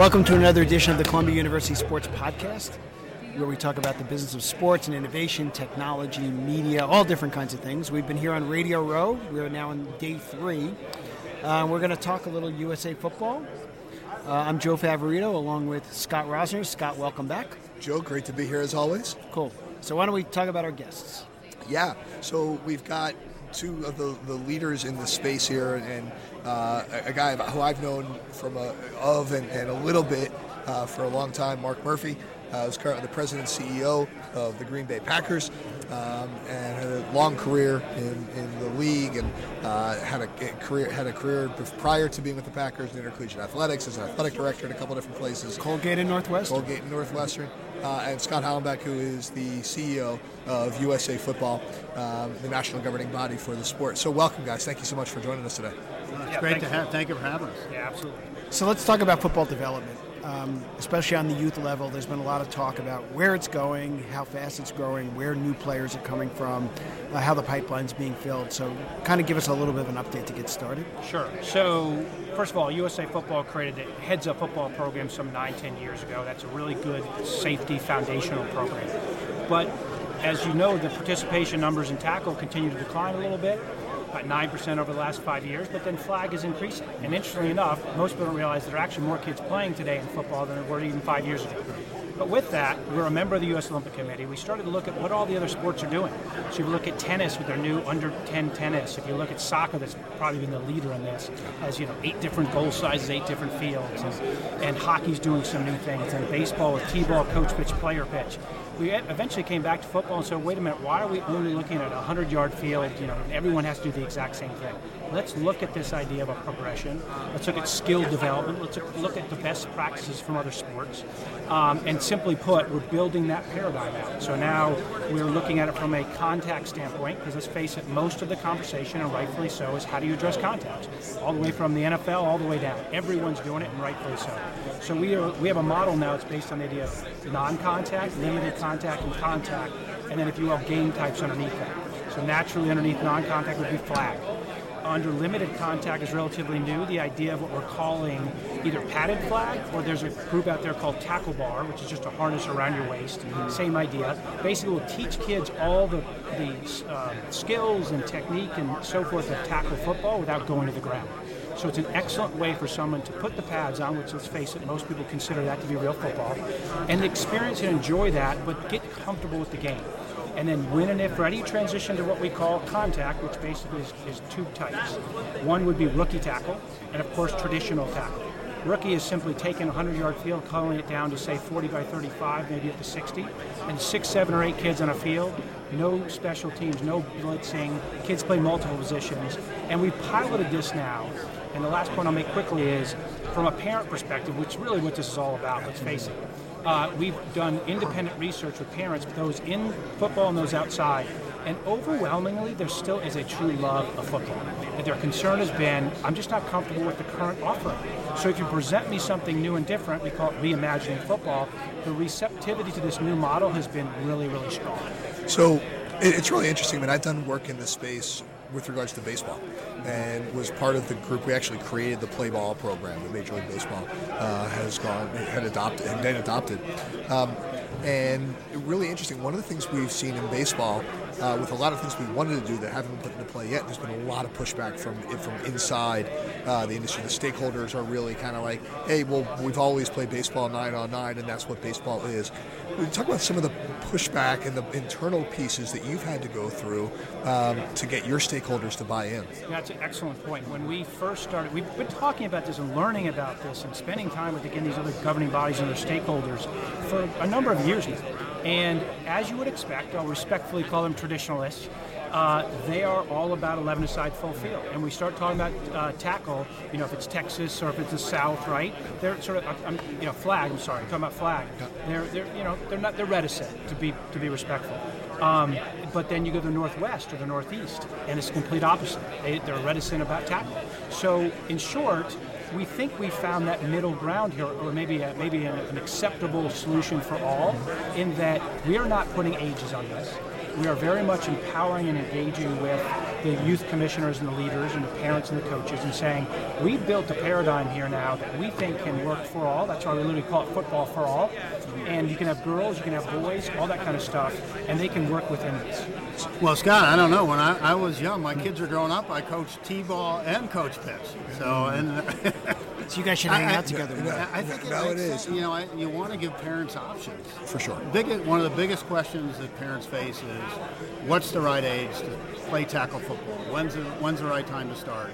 Welcome to another edition of the Columbia University Sports Podcast, where we talk about the business of sports and innovation, technology, media, all different kinds of things. We've been here on Radio Row. We are now on day three. Uh, we're going to talk a little USA football. Uh, I'm Joe Favorito, along with Scott Rosner. Scott, welcome back. Joe, great to be here as always. Cool. So why don't we talk about our guests? Yeah. So we've got two of the, the leaders in the space here, and uh, a, guy who I've known from a, of and, and a little bit uh, for a long time, Mark Murphy. Uh, who's currently the president and CEO of the Green Bay Packers, um, and had a long career in, in the league, and uh, had a career had a career prior to being with the Packers in intercollegiate athletics as an athletic director in a couple different places. Colgate and Northwestern. Colgate and Northwestern. Uh, and Scott Hallenbeck, who is the CEO of USA Football, um, the national governing body for the sport. So, welcome, guys. Thank you so much for joining us today. Well, it's yeah, great to have. Thank you for having us. Yeah, absolutely. So, let's talk about football development um, especially on the youth level. There's been a lot of talk about where it's going, how fast it's growing, where new players are coming from, uh, how the pipeline's being filled. So, kind of give us a little bit of an update to get started. Sure. So, first of all, USA Football created the Heads Up Football program some nine, ten years ago. That's a really good safety foundational program. But as you know, the participation numbers in tackle continue to decline a little bit about 9% over the last five years, but then flag is increasing. And interestingly enough, most people don't realize there are actually more kids playing today in football than there were even five years ago. But with that, we're a member of the U.S. Olympic Committee. We started to look at what all the other sports are doing. So if you look at tennis with their new under 10 tennis, if you look at soccer, that's probably been the leader in this, has you know eight different goal sizes, eight different fields, and, and hockey's doing some new things, and baseball with t-ball, coach pitch, player pitch we eventually came back to football and said, wait a minute, why are we only looking at a 100 yard field? You know, everyone has to do the exact same thing. Let's look at this idea of a progression. Let's look at skill development. Let's look at the best practices from other sports. Um, and simply put, we're building that paradigm out. So now we're looking at it from a contact standpoint, because let's face it, most of the conversation, and rightfully so, is how do you address contact? All the way from the NFL all the way down. Everyone's doing it, and rightfully so. So we, are, we have a model now that's based on the idea of non contact, limited contact, and contact, and then if you will, game types underneath that. So naturally, underneath non contact would be flag under limited contact is relatively new. The idea of what we're calling either padded flag, or there's a group out there called tackle bar, which is just a harness around your waist. Mm-hmm. Same idea. Basically, we'll teach kids all the, the uh, skills and technique and so forth of tackle football without going to the ground. So it's an excellent way for someone to put the pads on, which let's face it, most people consider that to be real football, and experience and enjoy that, but get comfortable with the game and then when and if ready, transition to what we call contact, which basically is, is two types. One would be rookie tackle, and of course traditional tackle. Rookie is simply taking a 100 yard field, culling it down to say 40 by 35, maybe up to 60, and six, seven, or eight kids on a field. No special teams, no blitzing. Kids play multiple positions. And we piloted this now. And the last point I'll make quickly is from a parent perspective, which is really what this is all about, let's face it uh, we've done independent research with parents, those in football and those outside, and overwhelmingly, there still is a true love of football. And their concern has been, I'm just not comfortable with the current offering. So if you present me something new and different, we call it reimagining football, the receptivity to this new model has been really, really strong. So it's really interesting. I mean, I've done work in this space with regards to baseball and was part of the group. We actually created the play ball program that Major League Baseball uh, has gone had adopted and then adopted. Um, and really interesting. One of the things we've seen in baseball, uh, with a lot of things we wanted to do that haven't been put into play yet, there's been a lot of pushback from from inside uh, the industry. The stakeholders are really kind of like, "Hey, well, we've always played baseball nine on nine, and that's what baseball is." We talk about some of the pushback and the internal pieces that you've had to go through um, to get your stakeholders to buy in. That's an excellent point. When we first started, we've been talking about this and learning about this and spending time with again these other governing bodies and their stakeholders for a number of years now. And as you would expect, I'll respectfully call them traditionalists. Uh, they are all about 11 aside full field. And we start talking about uh, tackle, you know, if it's Texas or if it's the South, right? They're sort of, I'm, you know, flag. I'm sorry, I'm talking about flag. They're, they're, you know, they're not, they're reticent to be to be respectful. Um, but then you go to the Northwest or the Northeast, and it's complete opposite. They, they're reticent about tackle. So, in short, we think we found that middle ground here, or maybe a, maybe an, an acceptable solution for all, in that we are not putting ages on this we are very much empowering and engaging with the youth commissioners and the leaders and the parents and the coaches and saying, we built a paradigm here now that we think can work for all. That's why we literally call it football for all. And you can have girls, you can have boys, all that kind of stuff, and they can work within this. Well, Scott, I don't know. When I, I was young, my kids are growing up. I coached t-ball and coached pitch. So, and So you guys should hang I- out together. more. I, I think No, it it makes is. sense. You know, I, you want to give parents options. For sure. Big, one of the biggest questions that parents face is, what's the right age to play tackle football? When's the, when's the right time to start?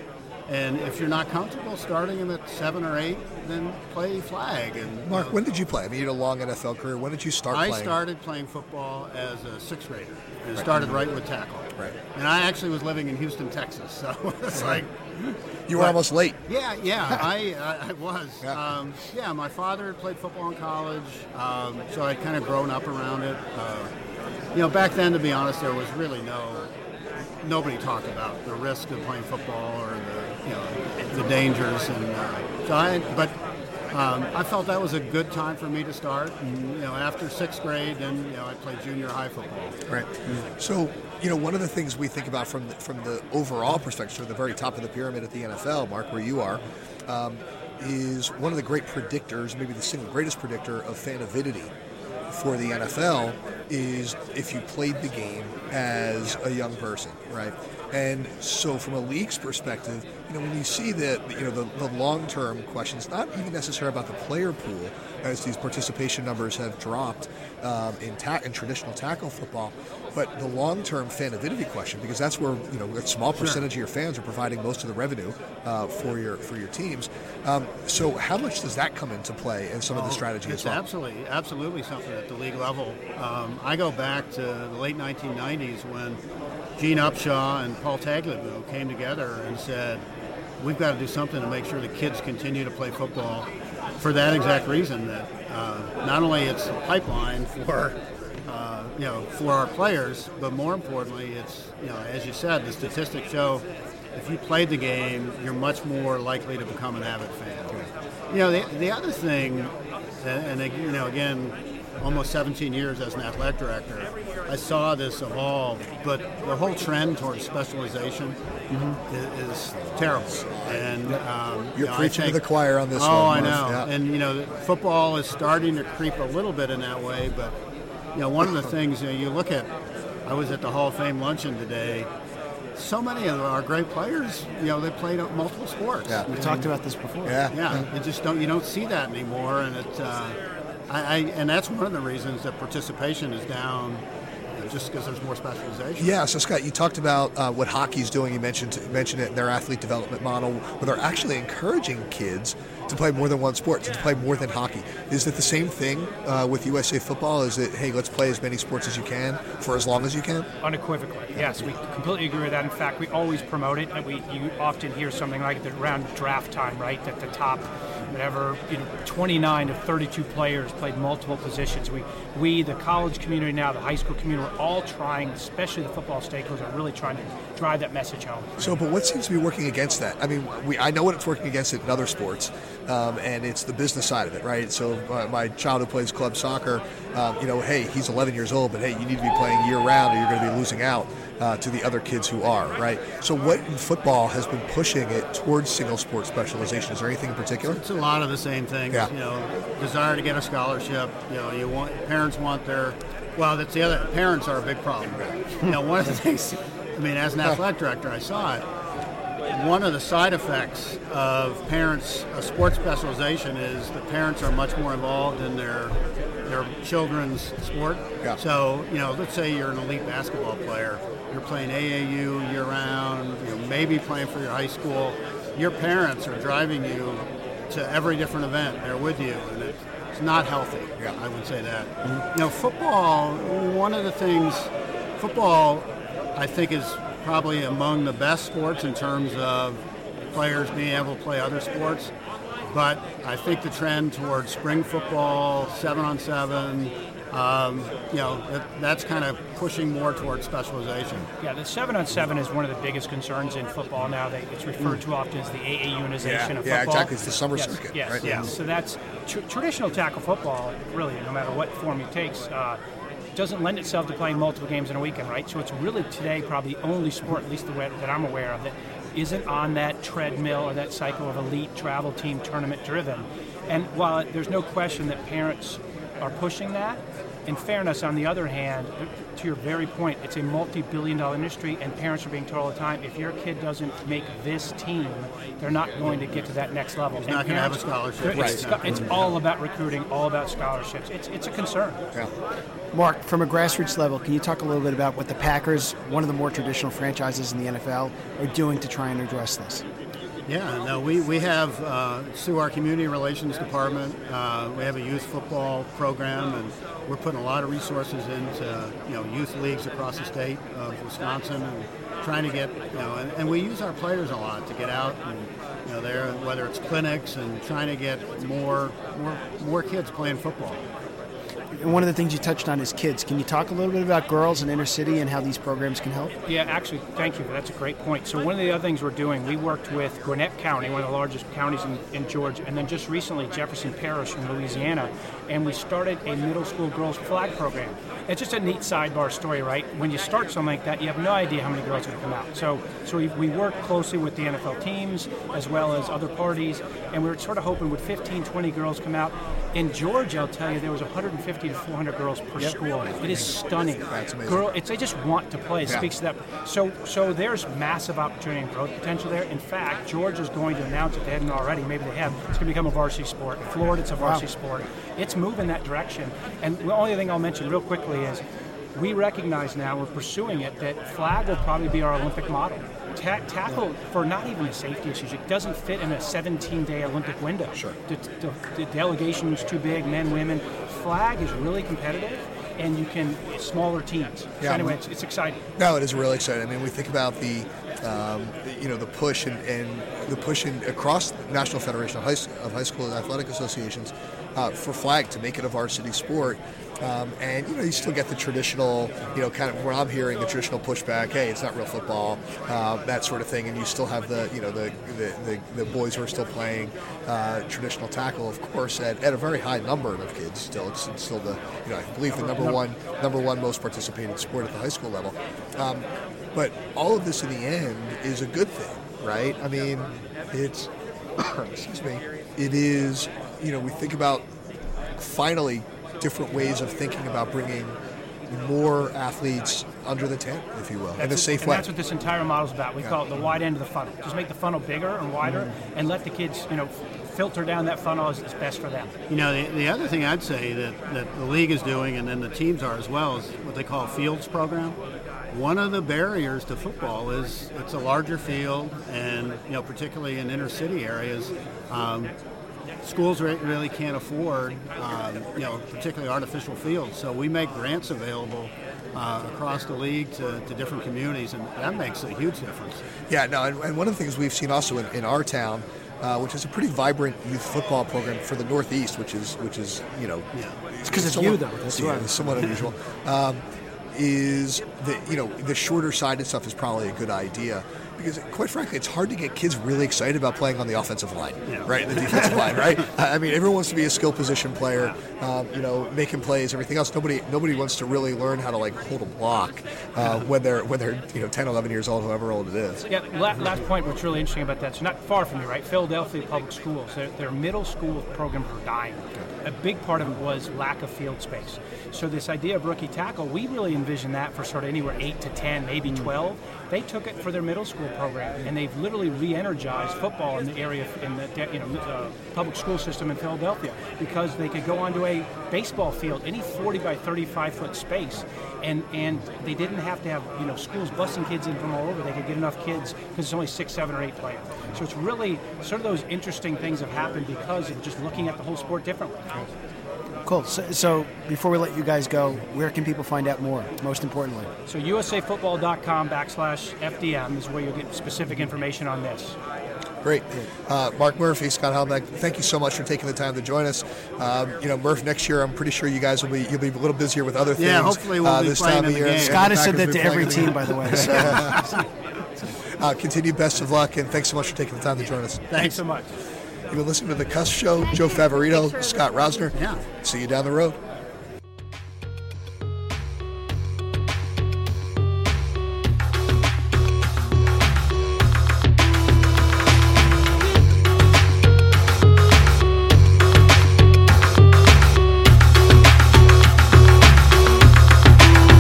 And if you're not comfortable starting them at seven or eight, then play flag. And Mark, you know, when did you play? I mean, you had a long NFL career. When did you start playing? I playing? started playing football as a sixth grader and started right with tackle. Right. And I actually was living in Houston, Texas, so it's like, You were Right. almost late. yeah, yeah, I, I, I was. Yeah. Um, yeah, my father played football in college, um, so I'd kind of grown up around it. Uh, you know, back then, to be honest, there was really no nobody talked about the risk of playing football or the you know the dangers, and uh, so I. But um, I felt that was a good time for me to start. And, you know, after sixth grade, then you know I played junior high football. Right. So, you know, one of the things we think about from the, from the overall perspective, from the very top of the pyramid at the NFL, Mark, where you are, um, is one of the great predictors, maybe the single greatest predictor of fan avidity for the NFL is if you played the game as a young person, right? And so, from a league's perspective, you know, when you see the you know the, the long-term questions, not even necessarily about the player pool, as these participation numbers have dropped um, in ta- in traditional tackle football, but the long-term fan avidity question, because that's where you know a small percentage of your fans are providing most of the revenue uh, for your for your teams. Um, so, how much does that come into play in some of the strategy It's as well? absolutely, absolutely something at the league level. Um, I go back to the late 1990s when Gene Upshaw and Paul Tagliabue came together and said, "We've got to do something to make sure the kids continue to play football." For that exact reason, that uh, not only it's a pipeline for uh, you know for our players, but more importantly, it's you know as you said, the statistics show if you played the game, you're much more likely to become an avid fan. You know, the, the other thing, and, and you know, again, almost 17 years as an athletic director, I saw this evolve, but the whole trend towards specialization is, is terrible. And um, You're you know, I preaching to the choir on this oh, one, I know. Yeah. And you know, football is starting to creep a little bit in that way. But you know, one of the things you know, you look at. I was at the Hall of Fame luncheon today. So many of our great players, you know, they played multiple sports. Yeah. We talked about this before. Yeah. Yeah, you just don't you don't see that anymore, and it, uh, I, I and that's one of the reasons that participation is down, just because there's more specialization. Yeah, so Scott, you talked about uh, what hockey's doing. You mentioned you mentioned it in their athlete development model, where they're actually encouraging kids to play more than one sport, to play more than hockey. Is it the same thing uh, with USA Football? Is it hey, let's play as many sports as you can for as long as you can? Unequivocally, yes, we completely agree with that. In fact, we always promote it, and we you often hear something like that around draft time, right? That the top, whatever, you know, 29 of 32 players played multiple positions. We, we, the college community now, the high school community, we're all trying, especially the football stakeholders, are really trying to drive that message home. So, but what seems to be working against that? I mean, we I know what it's working against it in other sports, um, and it's the business side of it, right? So, my child who plays club soccer, um, you know, hey, he's 11 years old, but hey, you need to be playing year round, or you're going to be losing out uh, to the other kids who are, right? So, what in football has been pushing it towards single sport specialization? Is there anything in particular? It's a lot of the same things. Yeah. You know, desire to get a scholarship. You know, you want parents want their. Well, that's the other. Parents are a big problem. You know, one of the things. I mean, as an athletic director, I saw it. One of the side effects of parents' a sports specialization is the parents are much more involved in their their children's sport. Yeah. So, you know, let's say you're an elite basketball player. You're playing AAU year round. You know, maybe playing for your high school. Your parents are driving you to every different event. They're with you, and it, it's not healthy. Yeah. I would say that. Mm-hmm. You know, football. One of the things, football, I think is probably among the best sports in terms of players being able to play other sports. But I think the trend towards spring football, seven on seven, um, you know, that, that's kind of pushing more towards specialization. Yeah, the seven on seven is one of the biggest concerns in football now. That it's referred to often as the AAUization Yeah, of football. yeah, football. exactly. It's the summer yes, circuit, Yes, right? yes. So that's tr- traditional tackle football. Really, no matter what form it takes, uh, doesn't lend itself to playing multiple games in a weekend, right? So it's really today probably the only sport, at least the way that I'm aware of, that isn't on that treadmill or that cycle of elite travel team tournament driven. And while there's no question that parents are pushing that, in fairness, on the other hand, to your very point, it's a multi-billion dollar industry, and parents are being told all the time, if your kid doesn't make this team, they're not going to get to that next level. He's not going to have a scholarship. It's, it's, all about recruiting, all about scholarships. It's, it's a concern. Yeah. Mark, from a grassroots level, can you talk a little bit about what the Packers, one of the more traditional franchises in the NFL, are doing to try and address this? Yeah, no, we, we have, uh, through our community relations department, uh, we have a youth football program, and we're putting a lot of resources into, you know, youth leagues across the state of Wisconsin, and trying to get, you know, and, and we use our players a lot to get out and, you know, there, whether it's clinics and trying to get more, more, more kids playing football. And one of the things you touched on is kids. Can you talk a little bit about girls in inner city and how these programs can help? Yeah, actually, thank you. That's a great point. So one of the other things we're doing, we worked with Gwinnett County, one of the largest counties in, in Georgia, and then just recently Jefferson Parish in Louisiana, and we started a middle school girls flag program. It's just a neat sidebar story, right? When you start something like that, you have no idea how many girls are going to come out. So, so we, we work closely with the NFL teams as well as other parties, and we are sort of hoping with 15, 20 girls come out. In Georgia, I'll tell you, there was 150 to 400 girls per yep. school. It is stunning. That's amazing. Girl, it's they just want to play. It yeah. speaks to that. So, so there's massive opportunity and growth potential there. In fact, Georgia's going to announce it. They hadn't already. Maybe they have. It's going to become a varsity sport. In Florida, it's a varsity wow. sport. It's moving that direction. And the only thing I'll mention real quickly is we recognize now we're pursuing it that flag will probably be our Olympic model. Ta- tackle for not even a safety issue. It doesn't fit in a 17-day Olympic window. Sure. The, the, the delegation is too big, men, women. Flag is really competitive, and you can smaller teams. Yeah. So anyway, it's, it's, exciting. No, it is really exciting. I mean, we think about the, um, you know, the push and, and the push in, across the National Federation of High, of High School Athletic Associations uh, for flag to make it a varsity sport. Um, and you know you still get the traditional, you know, kind of where I'm hearing the traditional pushback. Hey, it's not real football, uh, that sort of thing. And you still have the, you know, the the, the, the boys who are still playing uh, traditional tackle, of course, at, at a very high number of kids. Still, it's, it's, still the, you know, I believe the number one number one most participated sport at the high school level. Um, but all of this in the end is a good thing, right? I mean, it's excuse me, it is. You know, we think about finally different ways of thinking about bringing more athletes under the tent, if you will, that's in a safe and way. That's what this entire model is about. We yeah. call it the wide end of the funnel. Just make the funnel bigger and wider, mm-hmm. and let the kids, you know, filter down that funnel as, best for them. You know, the, the other thing I'd say that, that the league is doing, and then the teams are as well, is what they call a fields program. One of the barriers to football is it's a larger field, and you know, particularly in inner city areas, um, schools really can't afford, um, you know, particularly artificial fields. So we make grants available uh, across the league to, to, different communities, and that makes a huge difference. Yeah, no, and, and one of the things we've seen also in, in our town. Uh, which is a pretty vibrant youth football program for the Northeast, which is which is you know, yeah. it's because it's you though. That's yeah, right. somewhat unusual. Um, is that you know the shorter sided stuff is probably a good idea because quite frankly, it's hard to get kids really excited about playing on the offensive line, yeah. right? The defensive line, right? I mean, everyone wants to be a skill position player, um, you know, making plays, everything else. Nobody, nobody wants to really learn how to like hold a block uh, when they're when they're you know 10, 11 years old, however old it is. Yeah. Last point, what's really interesting about that, it's not far from you, right? Philadelphia public schools, their, their middle school programs are dying. A big part of it was lack of field space. So this idea of rookie tackle, we really envision that for sort of anywhere eight to ten, maybe twelve. They took it for their middle school program, and they've literally re-energized football in the area in the you know uh, public school system in Philadelphia because they could go onto a baseball field, any 40 by 35 foot space, and and they didn't have to have you know schools busing kids in from all over. They could get enough kids because it's only six, seven, or eight players. So it's really sort of those interesting things have happened because of just looking at the whole sport differently. Cool. So, so, before we let you guys go, where can people find out more? Most importantly, so usafootball.com backslash FDM is where you'll get specific information on this. Great. Uh, Mark Murphy, Scott Hallenbeck, thank you so much for taking the time to join us. Um, you know, Murph, next year I'm pretty sure you guys will be you'll be a little busier with other things. Yeah, hopefully we'll uh, be this time of year. Scott has said that to every team, by the way. So. uh, continued best of luck, and thanks so much for taking the time to join us. Thanks so much. You've been listening to The CUSP Show. Joe Favorito, Scott Rosner. Yeah. See you down the road.